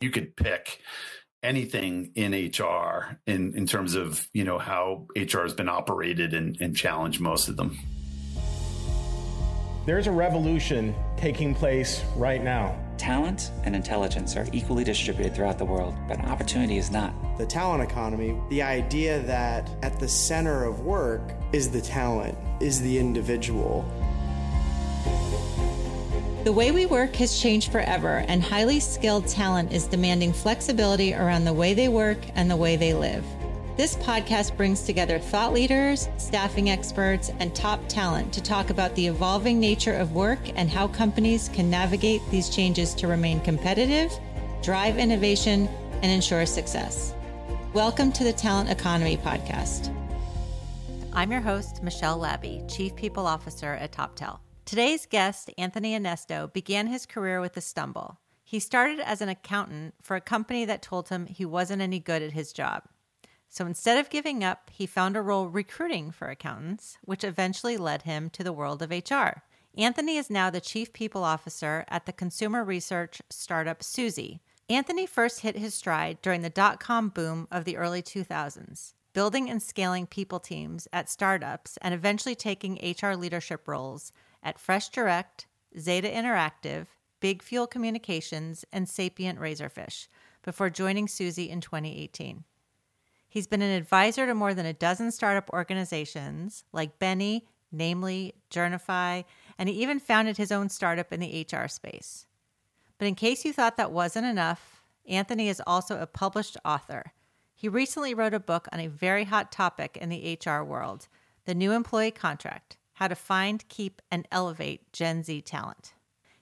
You could pick anything in HR in, in terms of, you know, how HR has been operated and, and challenge most of them. There's a revolution taking place right now. Talent and intelligence are equally distributed throughout the world, but opportunity is not. The talent economy, the idea that at the center of work is the talent, is the individual. The way we work has changed forever, and highly skilled talent is demanding flexibility around the way they work and the way they live. This podcast brings together thought leaders, staffing experts, and top talent to talk about the evolving nature of work and how companies can navigate these changes to remain competitive, drive innovation, and ensure success. Welcome to the Talent Economy Podcast. I'm your host, Michelle Labbe, Chief People Officer at Toptal. Today's guest, Anthony Onesto, began his career with a stumble. He started as an accountant for a company that told him he wasn't any good at his job. So instead of giving up, he found a role recruiting for accountants, which eventually led him to the world of HR. Anthony is now the Chief People Officer at the consumer research startup Suzy. Anthony first hit his stride during the dot com boom of the early 2000s, building and scaling people teams at startups and eventually taking HR leadership roles at Fresh Direct, Zeta Interactive, Big Fuel Communications, and Sapient Razorfish before joining Suzy in 2018. He's been an advisor to more than a dozen startup organizations like Benny, namely Journify, and he even founded his own startup in the HR space. But in case you thought that wasn't enough, Anthony is also a published author. He recently wrote a book on a very hot topic in the HR world the new employee contract how to find, keep, and elevate Gen Z talent.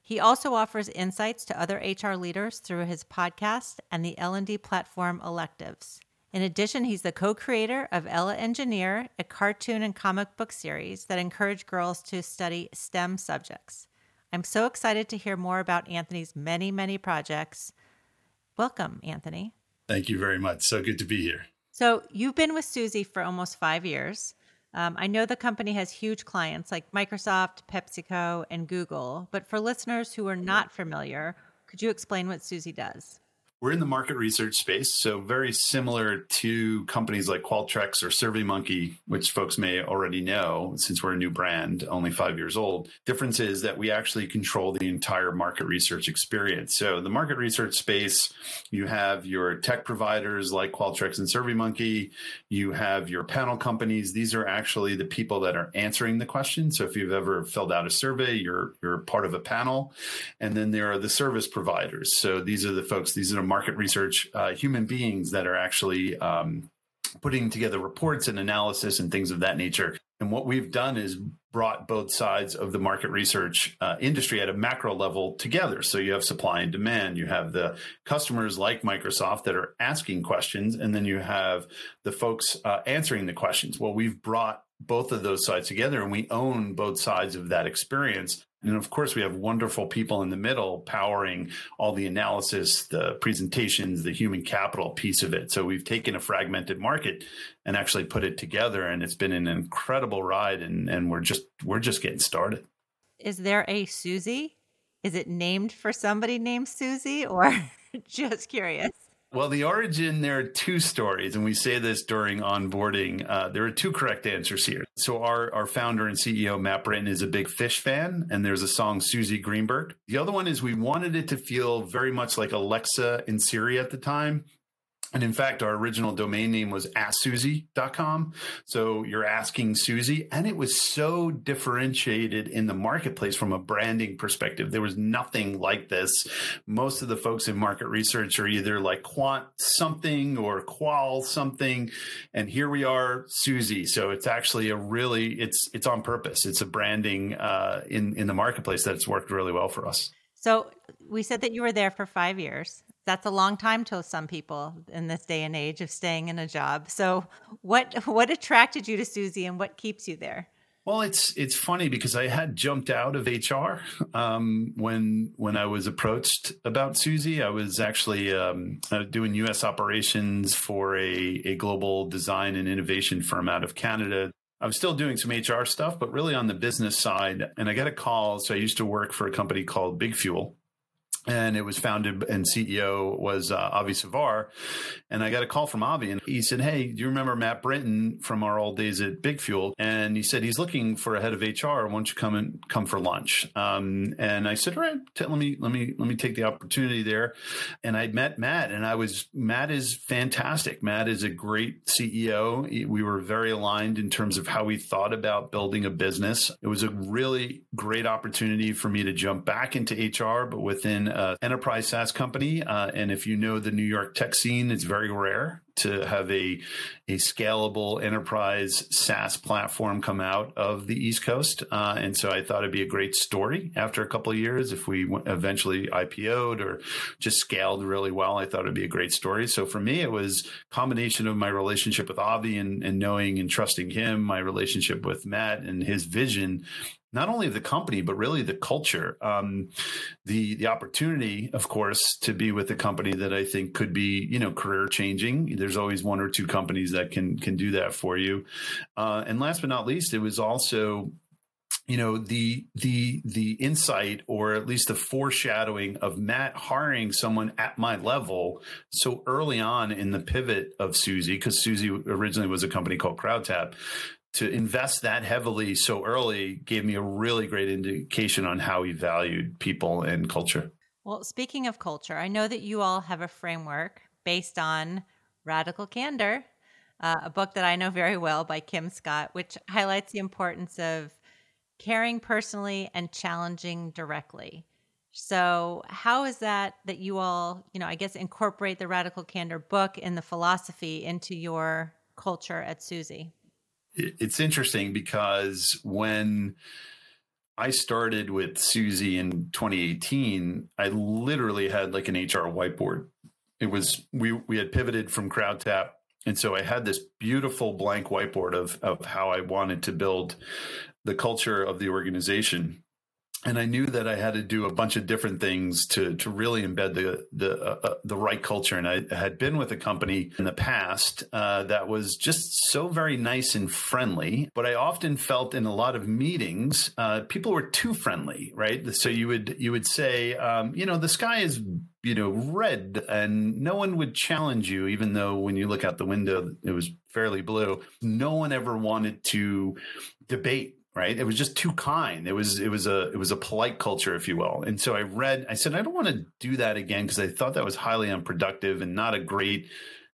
He also offers insights to other HR leaders through his podcast and the L&D platform Electives. In addition, he's the co-creator of Ella Engineer, a cartoon and comic book series that encourage girls to study STEM subjects. I'm so excited to hear more about Anthony's many, many projects. Welcome, Anthony. Thank you very much. So good to be here. So, you've been with Suzy for almost five years. Um, I know the company has huge clients like Microsoft, PepsiCo, and Google, but for listeners who are not familiar, could you explain what Suzy does? We're in the market research space, so very similar to companies like Qualtrics or SurveyMonkey, which folks may already know since we're a new brand, only five years old. Difference is that we actually control the entire market research experience. So the market research space, you have your tech providers like Qualtrics and SurveyMonkey, you have your panel companies. These are actually the people that are answering the question. So if you've ever filled out a survey, you're you're part of a panel, and then there are the service providers. So these are the folks. These are market research uh, human beings that are actually um, putting together reports and analysis and things of that nature. And what we've done is brought both sides of the market research uh, industry at a macro level together. So you have supply and demand, you have the customers like Microsoft that are asking questions, and then you have the folks uh, answering the questions. Well, we've brought both of those sides together and we own both sides of that experience and of course, we have wonderful people in the middle powering all the analysis, the presentations, the human capital piece of it. So we've taken a fragmented market and actually put it together, and it's been an incredible ride. And, and we're just we're just getting started. Is there a Susie? Is it named for somebody named Susie or just curious? Well, the origin, there are two stories, and we say this during onboarding. Uh, there are two correct answers here. So, our, our founder and CEO, Matt Britton, is a big Phish fan, and there's a song, Suzy Greenberg. The other one is we wanted it to feel very much like Alexa in Siri at the time. And in fact, our original domain name was asksuzy.com. So you're asking Suzy. And it was so differentiated in the marketplace from a branding perspective. There was nothing like this. Most of the folks in market research are either like quant something or qual something. And here we are, Suzy. So it's actually a really, it's, it's on purpose. It's a branding uh, in, in the marketplace that's worked really well for us. So we said that you were there for five years that's a long time to some people in this day and age of staying in a job. So what what attracted you to Suzy, and what keeps you there? Well, it's it's funny because I had jumped out of HR um, when when I was approached about Suzy. I was actually um, uh, doing U.S. operations for a, a global design and innovation firm out of Canada. I was still doing some HR stuff, but really on the business side. And I got a call. So I used to work for a company called Big Fuel, and it was founded and CEO was uh, Avi Savar. And I got a call from Avi and he said, Hey, do you remember Matt Britton from our old days at Big Fuel? And he said, he's looking for a head of HR. Why don't you come and come for lunch? Um, and I said, all right, t- let me, let me, let me take the opportunity there. And I met Matt and I was, Matt is fantastic. Matt is a great CEO. We were very aligned in terms of how we thought about building a business. It was a really great opportunity for me to jump back into HR, but within uh, enterprise SaaS company. Uh, and if you know the New York tech scene, it's very rare to have a, a scalable enterprise SaaS platform come out of the East Coast. Uh, and so I thought it'd be a great story after a couple of years if we eventually IPO'd or just scaled really well. I thought it'd be a great story. So for me, it was combination of my relationship with Avi and, and knowing and trusting him, my relationship with Matt and his vision not only the company but really the culture. Um, the the opportunity of course to be with a company that i think could be you know career changing. There's always one or two companies that can can do that for you. Uh, and last but not least it was also you know the the the insight or at least the foreshadowing of Matt hiring someone at my level so early on in the pivot of Suzy because Suzy originally was a company called CrowdTap to invest that heavily so early gave me a really great indication on how he valued people and culture. Well, speaking of culture, I know that you all have a framework based on Radical Candor, uh, a book that I know very well by Kim Scott, which highlights the importance of caring personally and challenging directly. So, how is that that you all, you know, I guess incorporate the Radical Candor book and the philosophy into your culture at Suzy? It's interesting because when I started with Suzy in 2018, I literally had like an HR whiteboard. It was we we had pivoted from CrowdTap, and so I had this beautiful blank whiteboard of of how I wanted to build the culture of the organization and I knew that I had to do a bunch of different things to to really embed the the uh, uh, the right culture. And I had been with a company in the past uh, that was just so very nice and friendly, but I often felt in a lot of meetings uh, people were too friendly, right? So you would you would say, um, you know, the sky is you know red, and no one would challenge you, even though when you look out the window it was fairly blue. No one ever wanted to debate right? It was just too kind. It was it was a it was a polite culture if you will. And so i read i said i don't want to do that again because i thought that was highly unproductive and not a great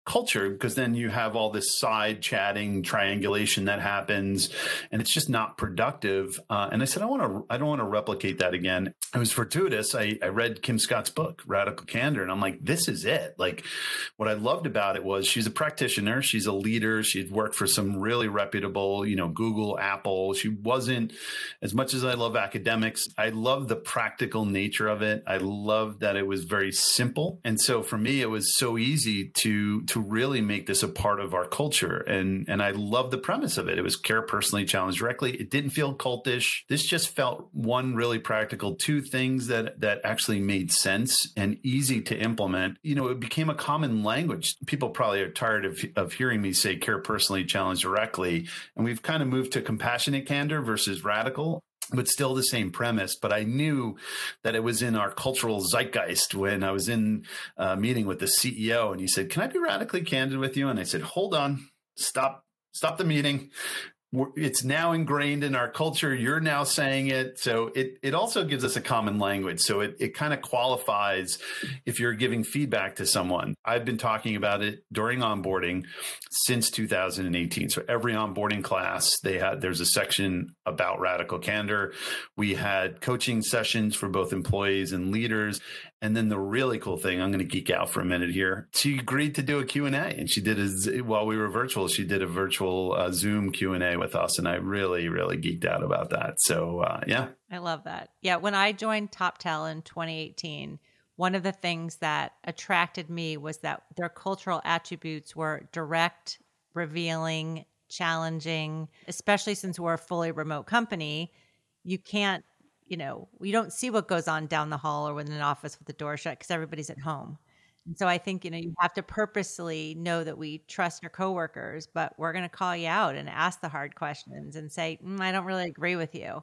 culture because then you have all this side chatting triangulation that happens and it's just not productive uh, and i said i want to i don't want to replicate that again. It was fortuitous. I, I read kim scott's book radical candor and i'm like this is it. Like what i loved about it was she's a practitioner she's a leader she'd worked for some really reputable you know google apple. She wasn't as much as i love academics i love the practical nature of it. I love that it was very simple and so for me it was so easy to, to to really make this a part of our culture. And and I love the premise of it. It was care personally, challenge directly. It didn't feel cultish. This just felt one really practical, two things that that actually made sense and easy to implement. You know, it became a common language. People probably are tired of of hearing me say care personally, challenge directly. And we've kind of moved to compassionate candor versus radical but still the same premise. But I knew that it was in our cultural zeitgeist when I was in a meeting with the CEO and he said, Can I be radically candid with you? And I said, Hold on, stop, stop the meeting it's now ingrained in our culture. You're now saying it. So it, it also gives us a common language. So it, it kind of qualifies if you're giving feedback to someone. I've been talking about it during onboarding since 2018. So every onboarding class, they had, there's a section about radical candor. We had coaching sessions for both employees and leaders. And then the really cool thing, I'm going to geek out for a minute here. She agreed to do a Q&A and she did a, while we were virtual, she did a virtual uh, Zoom Q&A with us. And I really, really geeked out about that. So uh, yeah. I love that. Yeah. When I joined Toptal in 2018, one of the things that attracted me was that their cultural attributes were direct, revealing, challenging, especially since we're a fully remote company. You can't you know, we don't see what goes on down the hall or in an office with the door shut because everybody's at home. And so I think, you know, you have to purposely know that we trust your coworkers, but we're going to call you out and ask the hard questions and say, mm, I don't really agree with you.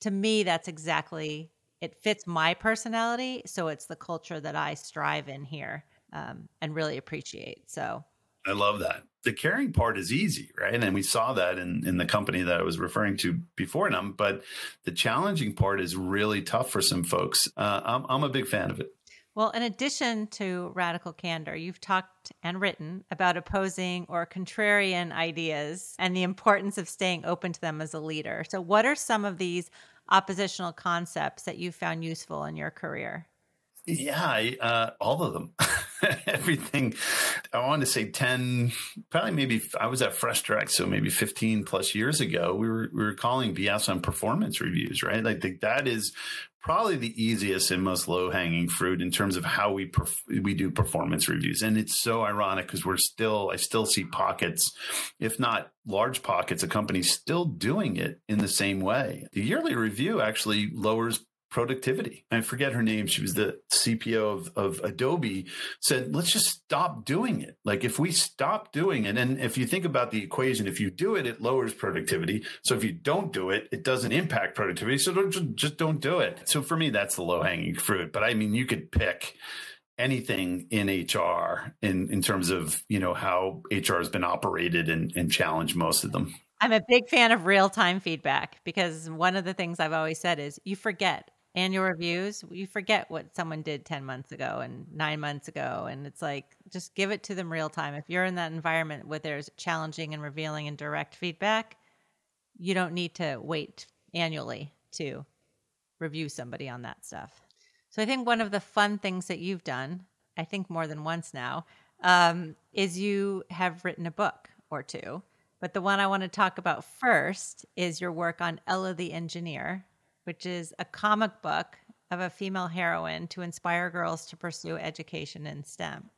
To me, that's exactly it fits my personality. So it's the culture that I strive in here um, and really appreciate. So I love that. The caring part is easy, right? And we saw that in, in the company that I was referring to before them. But the challenging part is really tough for some folks. Uh, I'm, I'm a big fan of it. Well, in addition to radical candor, you've talked and written about opposing or contrarian ideas and the importance of staying open to them as a leader. So, what are some of these oppositional concepts that you found useful in your career? Yeah, I, uh, all of them. Everything. I wanted to say 10, probably maybe I was at Fresh Direct, so maybe 15 plus years ago, we were, we were calling BS on performance reviews, right? Like the, that is probably the easiest and most low hanging fruit in terms of how we perf- we do performance reviews. And it's so ironic because we're still I still see pockets, if not large pockets, of companies still doing it in the same way. The yearly review actually lowers productivity. I forget her name. She was the CPO of, of Adobe said, let's just stop doing it. Like if we stop doing it, and if you think about the equation, if you do it, it lowers productivity. So if you don't do it, it doesn't impact productivity. So don't, just, don't do it. So for me, that's the low hanging fruit. But I mean, you could pick anything in HR in, in terms of, you know, how HR has been operated and, and challenge most of them. I'm a big fan of real time feedback because one of the things I've always said is you forget annual reviews, you forget what someone did 10 months ago and nine months ago. And it's like, just give it to them real time. If you're in that environment where there's challenging and revealing and direct feedback, you don't need to wait annually to review somebody on that stuff. So I think one of the fun things that you've done, I think more than once now, um, is you have written a book or two. But the one I want to talk about first is your work on Ella the Engineer, which is a comic book of a female heroine to inspire girls to pursue education in STEM.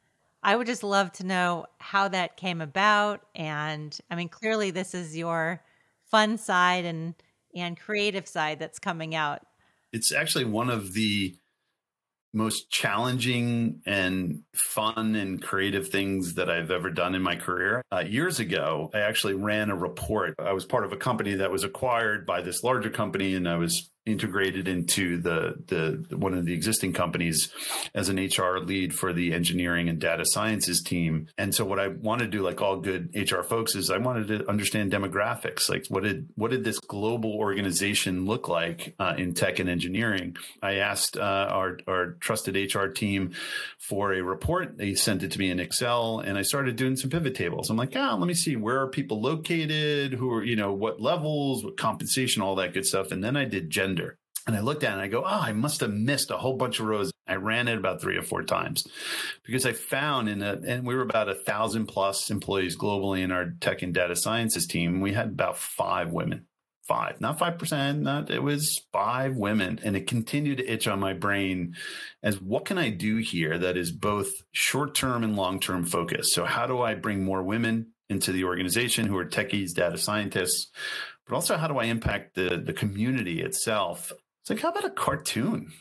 I would just love to know how that came about. And I mean, clearly, this is your fun side and, and creative side that's coming out. It's actually one of the most challenging and fun and creative things that I've ever done in my career. Uh, years ago, I actually ran a report. I was part of a company that was acquired by this larger company, and I was integrated into the the one of the existing companies as an HR lead for the engineering and data sciences team. And so what I wanted to do like all good HR folks is I wanted to understand demographics. Like what did what did this global organization look like uh, in tech and engineering? I asked uh, our our trusted HR team for a report. They sent it to me in Excel and I started doing some pivot tables. I'm like, "Ah, let me see where are people located, who are, you know, what levels, what compensation, all that good stuff." And then I did gender and I looked at it and I go, oh, I must have missed a whole bunch of rows. I ran it about three or four times because I found in a, and we were about a thousand plus employees globally in our tech and data sciences team. We had about five women, five, not 5%, not, it was five women. And it continued to itch on my brain as what can I do here that is both short term and long term focus? So how do I bring more women into the organization who are techies, data scientists? But also how do I impact the the community itself? It's like, how about a cartoon?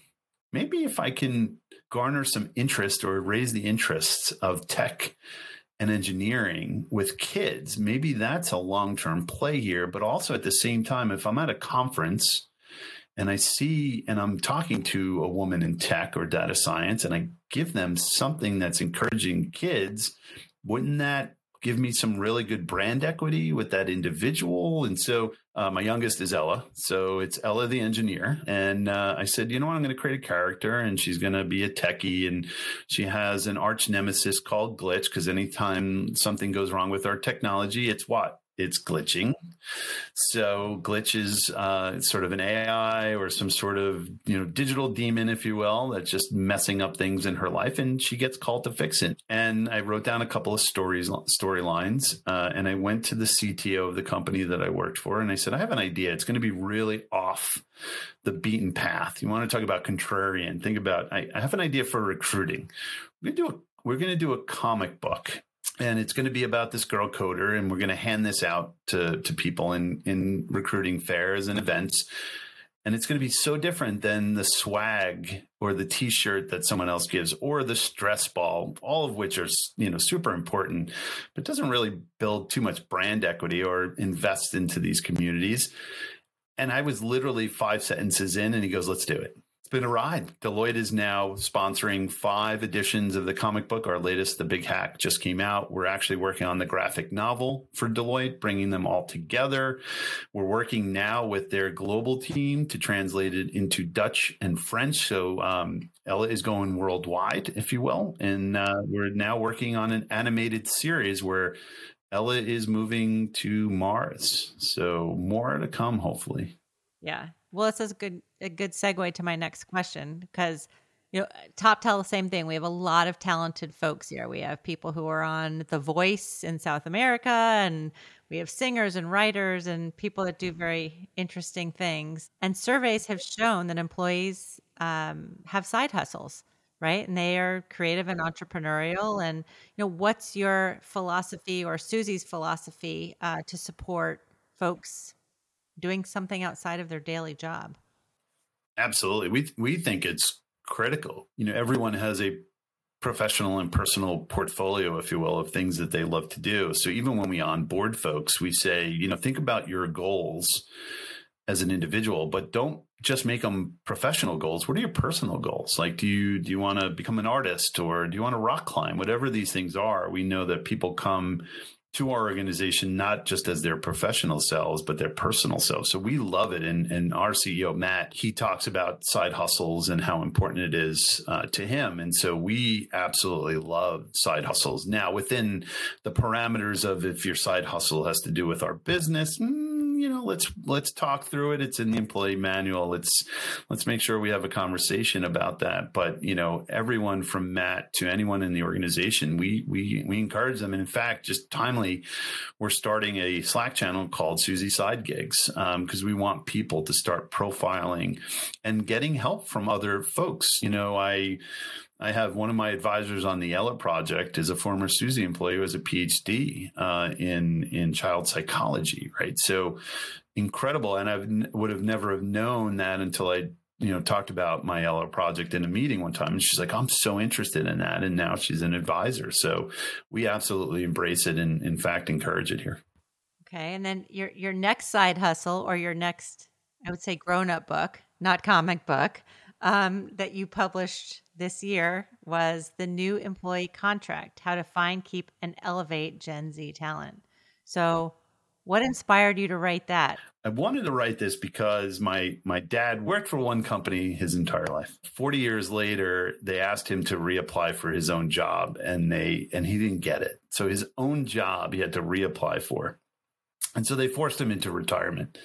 Maybe if I can garner some interest or raise the interests of tech and engineering with kids, maybe that's a long term play here. But also at the same time, if I'm at a conference and I see and I'm talking to a woman in tech or data science and I give them something that's encouraging kids, wouldn't that give me some really good brand equity with that individual. And so uh, my youngest is Ella. So it's Ella the engineer. And uh, I said, you know what? I'm going to create a character and she's going to be a techie. And she has an arch nemesis called Glitch because anytime something goes wrong with our technology, it's what? It's glitching. So glitch is uh, sort of an AI or some sort of you know digital demon, if you will, that's just messing up things in her life, and she gets called to fix it. And I wrote down a couple of stories storylines, uh, and I went to the CTO of the company that I worked for, and I said, I have an idea. It's going to be really off the beaten path. You want to talk about contrarian? Think about. I, I have an idea for recruiting. To do a, we're going to do a comic book and it's going to be about this girl coder and we're going to hand this out to to people in in recruiting fairs and events. And it's going to be so different than the swag or the t-shirt that someone else gives or the stress ball all of which are you know super important but doesn't really build too much brand equity or invest into these communities. And i was literally five sentences in and he goes let's do it it's been a ride. Deloitte is now sponsoring five editions of the comic book. Our latest, The Big Hack, just came out. We're actually working on the graphic novel for Deloitte, bringing them all together. We're working now with their global team to translate it into Dutch and French. So um, Ella is going worldwide, if you will. And uh, we're now working on an animated series where Ella is moving to Mars. So more to come, hopefully. Yeah. Well, this is a good a good segue to my next question because you know Toptal the same thing. We have a lot of talented folks here. We have people who are on the voice in south america and we have singers and writers and people that do very interesting things. And surveys have shown that employees um, have side hustles right? And they are creative and entrepreneurial. And you know what's your philosophy or suzy's philosophy uh, to support folks doing something outside of their daily job. Absolutely. We we think it's critical. You know, everyone has a professional and personal portfolio, if you will, of things that they love to do. So even when we onboard folks, we say, you know, think about your goals as an individual, but don't just make them professional goals. What are your personal goals? Like, do you do you want to become an artist or do you want to rock climb? Whatever these things are, we know that people come to our organization, not just as their professional selves, but their personal selves. So we love it. And, and our CEO, Matt, he talks about side hustles and how important it is uh, to him. And so we absolutely love side hustles. Now, within the parameters of if your side hustle has to do with our business, mm, you know, let's let's talk through it. It's in the employee manual. Let's let's make sure we have a conversation about that. But you know, everyone from Matt to anyone in the organization, we we we encourage them. And in fact, just timely, we're starting a Slack channel called Suzy Side Gigs because um, we want people to start profiling and getting help from other folks. You know, I I have one of my advisors on the Ella project is a former Suzy employee who has a PhD uh, in in child psychology, right? So incredible, and I would have never have known that until I you know talked about my Ella project in a meeting one time, and she's like, "I'm so interested in that," and now she's an advisor. So we absolutely embrace it, and in fact encourage it here. Okay, and then your your next side hustle or your next, I would say, grown up book, not comic book, um, that you published this year was the new employee contract how to find, keep, and elevate Gen Z talent. So, what inspired you to write that? I wanted to write this because my my dad worked for one company his entire life. 40 years later, they asked him to reapply for his own job and they and he didn't get it. So his own job he had to reapply for. And so they forced him into retirement.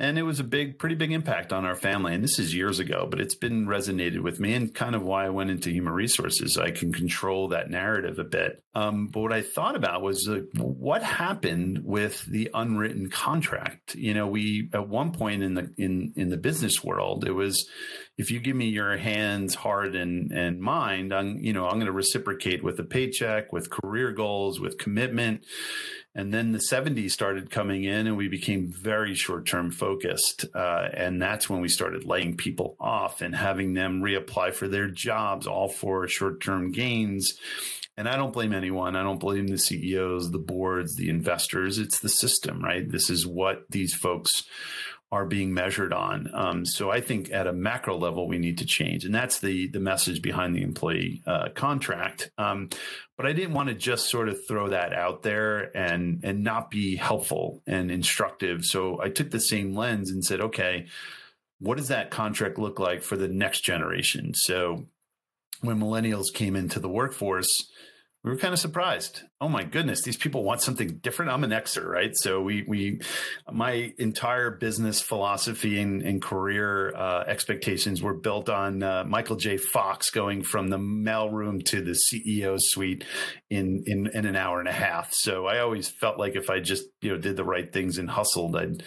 And it was a big, pretty big impact on our family. And this is years ago, but it's been resonated with me and kind of why I went into human resources. I can control that narrative a bit. Um, but what I thought about was uh, what happened with the unwritten contract. You know, we at one point in the in in the business world, it was if you give me your hands, heart, and and mind, I'm you know I'm going to reciprocate with a paycheck, with career goals, with commitment and then the 70s started coming in and we became very short term focused. Uh, and that's when we started laying people off and having them reapply for their jobs, all for short term gains. And I don't blame anyone. I don't blame the CEOs, the boards, the investors. It's the system, right? This is what these folks are being measured on. Um, so I think at a macro level, we need to change, and that's the the message behind the employee uh, contract. Um, but I didn't want to just sort of throw that out there and and not be helpful and instructive. So I took the same lens and said, okay, what does that contract look like for the next generation? So when millennials came into the workforce we were kind of surprised. Oh my goodness, these people want something different. I'm an Xer, right? So we we my entire business philosophy and, and career uh, expectations were built on uh, Michael J. Fox going from the mailroom to the CEO suite in, in in an hour and a half. So I always felt like if I just you know did the right things and hustled, I'd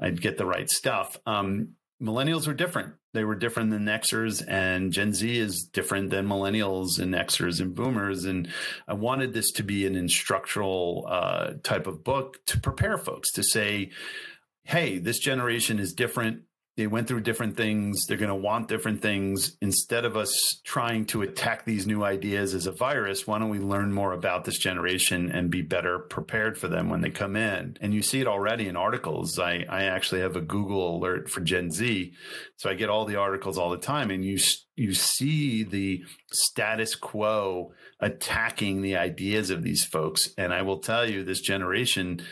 I'd get the right stuff. Um, millennials were different. They were different than Xers, and Gen Z is different than millennials and Xers and boomers. And I wanted this to be an instructional uh, type of book to prepare folks to say, hey, this generation is different. They went through different things. They're going to want different things. Instead of us trying to attack these new ideas as a virus, why don't we learn more about this generation and be better prepared for them when they come in? And you see it already in articles. I, I actually have a Google alert for Gen Z. So I get all the articles all the time and you, you see the status quo attacking the ideas of these folks. And I will tell you, this generation,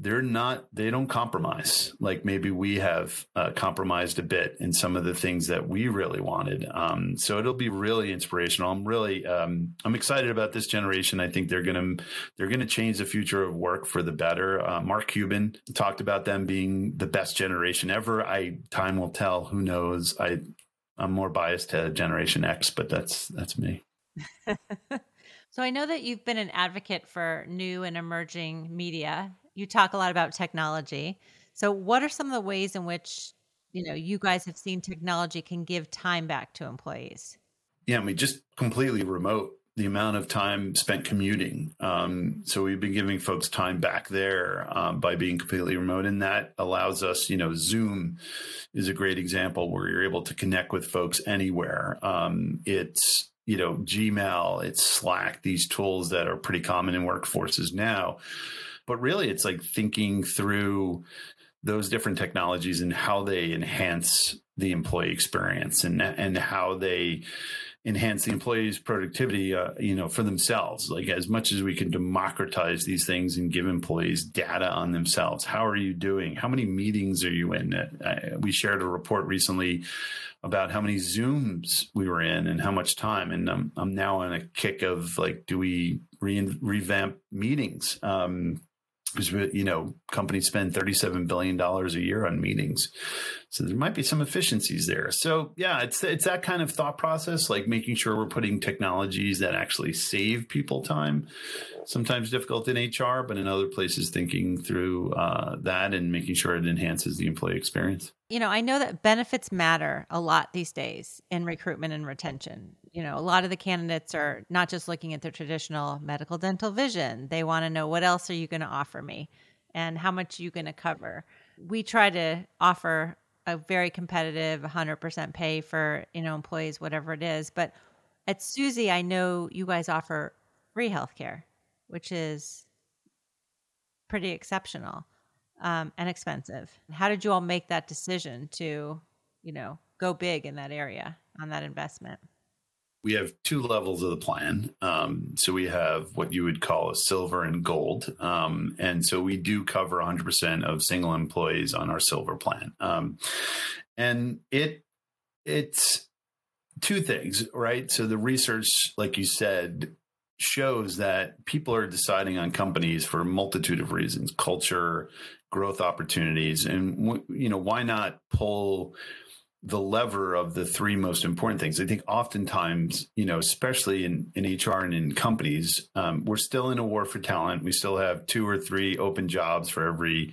they're not they don't compromise. Like maybe we have uh, compromised a bit in some of the things that we really wanted. Um, so it'll be really inspirational. I'm really um, i'm excited about this generation. I think they're gonna they're gonna change the future of work for the better. Uh, mark cuban talked about them being the best generation ever. I time will tell. Who knows? I i'm more biased to generation x but that's that's me. So I know that you've been an advocate for new and emerging media you talk a lot about technology. So, what are some of the ways in which you know you guys have seen technology can give time back to employees? Yeah, I mean, just completely remote. The amount of time spent commuting. Um, so we've been giving folks time back there um, by being completely remote, and that allows us. You know, Zoom is a great example where you're able to connect with folks anywhere. Um, it's you know Gmail, it's Slack, these tools that are pretty common in workforces now but really it's like thinking through those different technologies and how they enhance the employee experience and and how they enhance the employees productivity uh, you know for themselves. Like as much as we can democratize these things and give employees data on themselves how are you doing? How many meetings are you in? Uh, we shared a report recently about how many zooms we were in and how much time and i'm, I'm now on a kick of like do we re- revamp meetings? Um, you know companies spend 37 billion dollars a year on meetings. So there might be some efficiencies there. So yeah it's it's that kind of thought process like making sure we're putting technologies that actually save people time. Sometimes difficult in hr but in other places thinking through uh, that and making sure it enhances the employee experience. You know i know that benefits matter a lot these days in recruitment and retention you know, a lot of the candidates are not just looking at the traditional medical, dental, vision. They want to know what else are you going to offer me and how much are you going to cover. We try to offer a very competitive 100% pay for, you know, employees whatever it is, but at Suzy, I know you guys offer free healthcare, which is pretty exceptional um, and expensive. How did you all make that decision to, you know, go big in that area on that investment? We have two levels of the plan. Um, so we have what you would call a silver and gold. Um, and so we do cover 100% of single employees on our silver plan. Um, and it it's two things, right? So the research, like you said, shows that people are deciding on companies for a multitude of reasons, culture, growth opportunities, and you know why not pull the lever of the three most important things. I think oftentimes, you know, especially in, in HR and in companies, um, we're still in a war for talent. We still have two or three open jobs for every,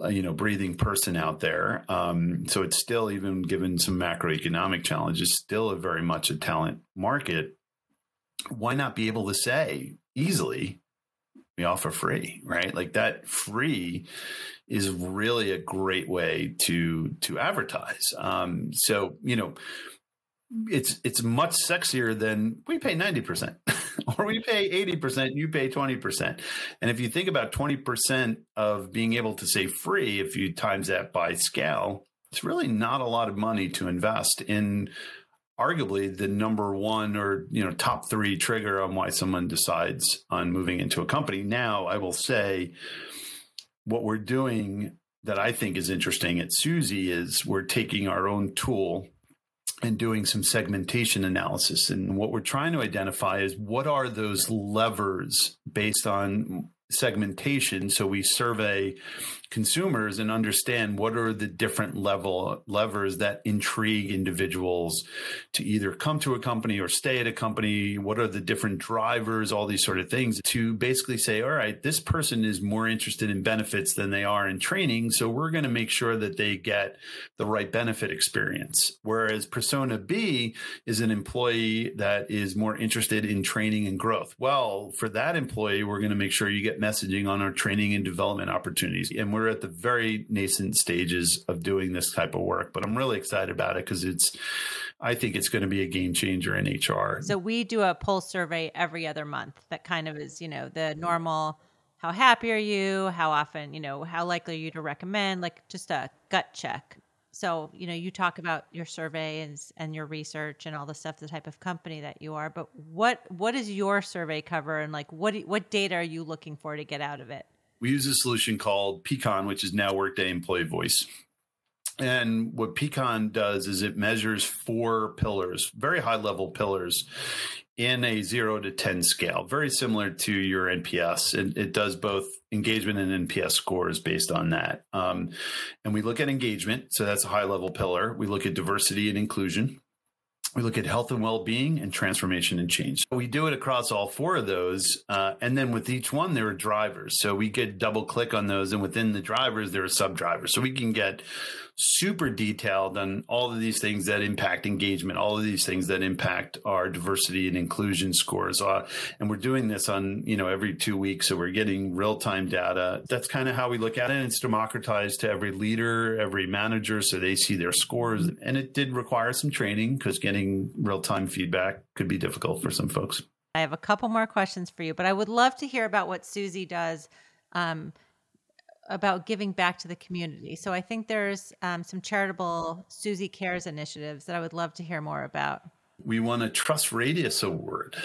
uh, you know, breathing person out there. Um, so it's still, even given some macroeconomic challenges, still a very much a talent market. Why not be able to say easily, we offer free, right? Like that free is really a great way to to advertise. Um, so you know, it's it's much sexier than we pay ninety percent, or we pay eighty percent, you pay twenty percent. And if you think about twenty percent of being able to say free, if you times that by scale, it's really not a lot of money to invest in arguably the number one or you know top three trigger on why someone decides on moving into a company now i will say what we're doing that I think is interesting at Suzy is we're taking our own tool and doing some segmentation analysis. And what we're trying to identify is what are those levers based on segmentation. So we survey consumers and understand what are the different level levers that intrigue individuals to either come to a company or stay at a company what are the different drivers all these sort of things to basically say all right this person is more interested in benefits than they are in training so we're going to make sure that they get the right benefit experience. Whereas persona b is an employee that is more interested in training and growth. Well for that employee we're going to make sure you get messaging on our training and development opportunities. And we're at the very nascent stages of doing this type of work, but I'm really excited about it because it's, I think it's going to be a game changer in HR. So we do a pulse survey every other month that kind of is, you know, the normal how happy are you? How often, you know, how likely are you to recommend? Like just a gut check. So, you know, you talk about your survey and, and your research and all the stuff, the type of company that you are, but what what does your survey cover and like what what data are you looking for to get out of it? We use a solution called Peakon, which is now Workday Employee Voice. And what Peakon does is it measures four pillars, very high level pillars in a zero to 10 scale, very similar to your NPS. It, it does both engagement and NPS scores based on that. Um, and we look at engagement. So that's a high level pillar. We look at diversity and inclusion. We look at health and well being and transformation and change. We do it across all four of those. Uh, and then with each one, there are drivers. So we could double click on those. And within the drivers, there are sub drivers. So we can get super detailed on all of these things that impact engagement, all of these things that impact our diversity and inclusion scores. Uh, and we're doing this on, you know, every two weeks. So we're getting real time data. That's kind of how we look at it. It's democratized to every leader, every manager. So they see their scores. And it did require some training because getting real time feedback could be difficult for some folks. I have a couple more questions for you, but I would love to hear about what Suzy does. Um, about giving back to the community. So I think there's um, some charitable Suzy Cares initiatives that I would love to hear more about. We won a TrustRadius Award.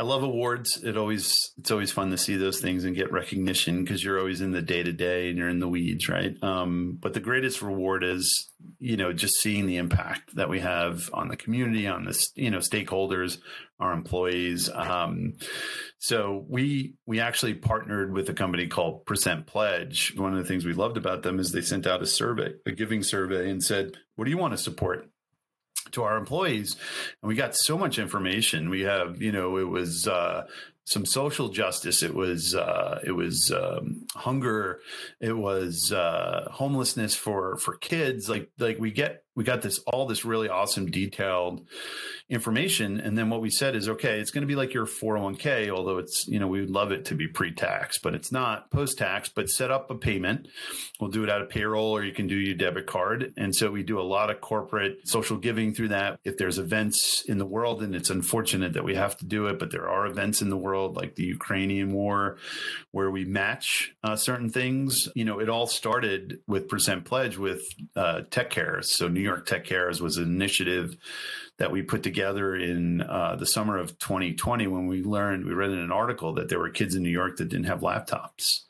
I love awards. It always it's always fun to see those things and get recognition because you're always in the day to day and you're in the weeds, right? Um, but the greatest reward is you know just seeing the impact that we have on the community, on the you know stakeholders, our employees. Um, so we we actually partnered with a company called Percent Pledge. One of the things we loved about them is they sent out a survey, a giving survey, and said, "What do you want to support?" To our employees and we got so much information we have you know it was uh, some social justice. It was uh, it was um, hunger. It was uh, homelessness for for kids. Like like we get we got this all this really awesome detailed information, and then what we said is okay. It's going to be like your 401k Although it's you know we would love it to be pre tax, but it's not post tax. But set up a payment. We'll do it out of payroll, or you can do your debit card. And so we do a lot of corporate social giving through that. If there's events in the world, and it's unfortunate that we have to do it, but there are events in the world like the Ukrainian war, where we match uh, certain things. You know, it all started with Percent Pledge with uh, Tech Cares. So New York Tech Cares was an initiative that we put together in uh, the summer of 2020 when we learned, we read in an article that there were kids in New York that didn't have laptops.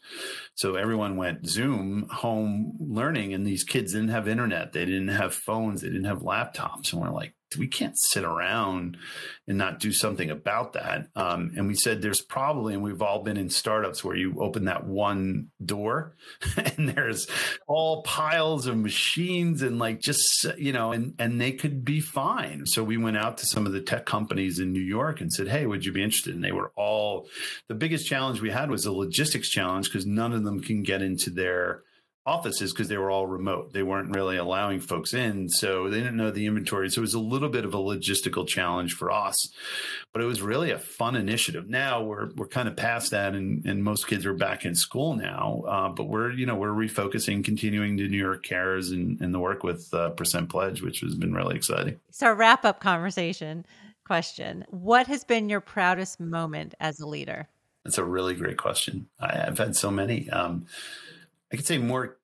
So everyone went Zoom home learning, and these kids didn't have internet. They didn't have phones. They didn't have laptops. And we're like, we can't sit around and not do something about that. Um, and we said there's probably, and we've all been in startups where you open that one door and there's all piles of machines and like just, you know, and, and they could be fine. So we went out to some of the tech companies in New York and said, Hey, would you be interested? And they were all, the biggest challenge we had was a logistics challenge because none of them can get into their offices because they were all remote. They weren't really allowing folks in, so they didn't know the inventory. So it was a little bit of a logistical challenge for us, but it was really a fun initiative. Now we're we're kind of past that, and, and most kids are back in school now. Uh, but we're you know we're refocusing, continuing to New York Cares and, and the work with uh, Percent Pledge, which has been really exciting. So wrap up conversation question: What has been your proudest moment as a leader? That's a really great question. I, have had so many. Um, I could say more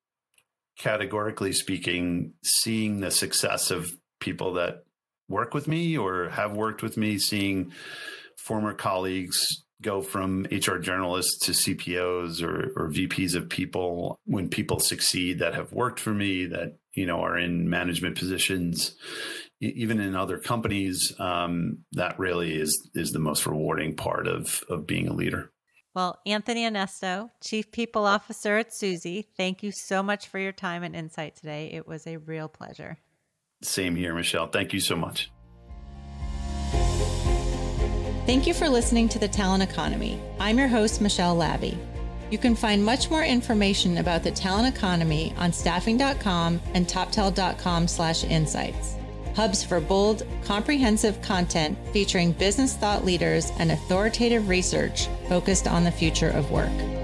categorically speaking, seeing the success of people that work with me or have worked with me, seeing former colleagues go from HR generalists to CPOs or, or VPs of people when people succeed that have worked for me that you know are in management positions even in other companies um, that really is is the most rewarding part of of being a leader well, Anthony Onesto, Chief People Officer at Suzy, thank you so much for your time and insight today. It was a real pleasure. Same here, Michelle. Thank you so much. Thank you for listening to The Talent Economy. I'm your host, Michelle Labbe. You can find much more information about the talent economy on staffing.com and toptal.com slash insights hubs for bold, comprehensive content featuring business thought leaders and authoritative research focused on the future of work.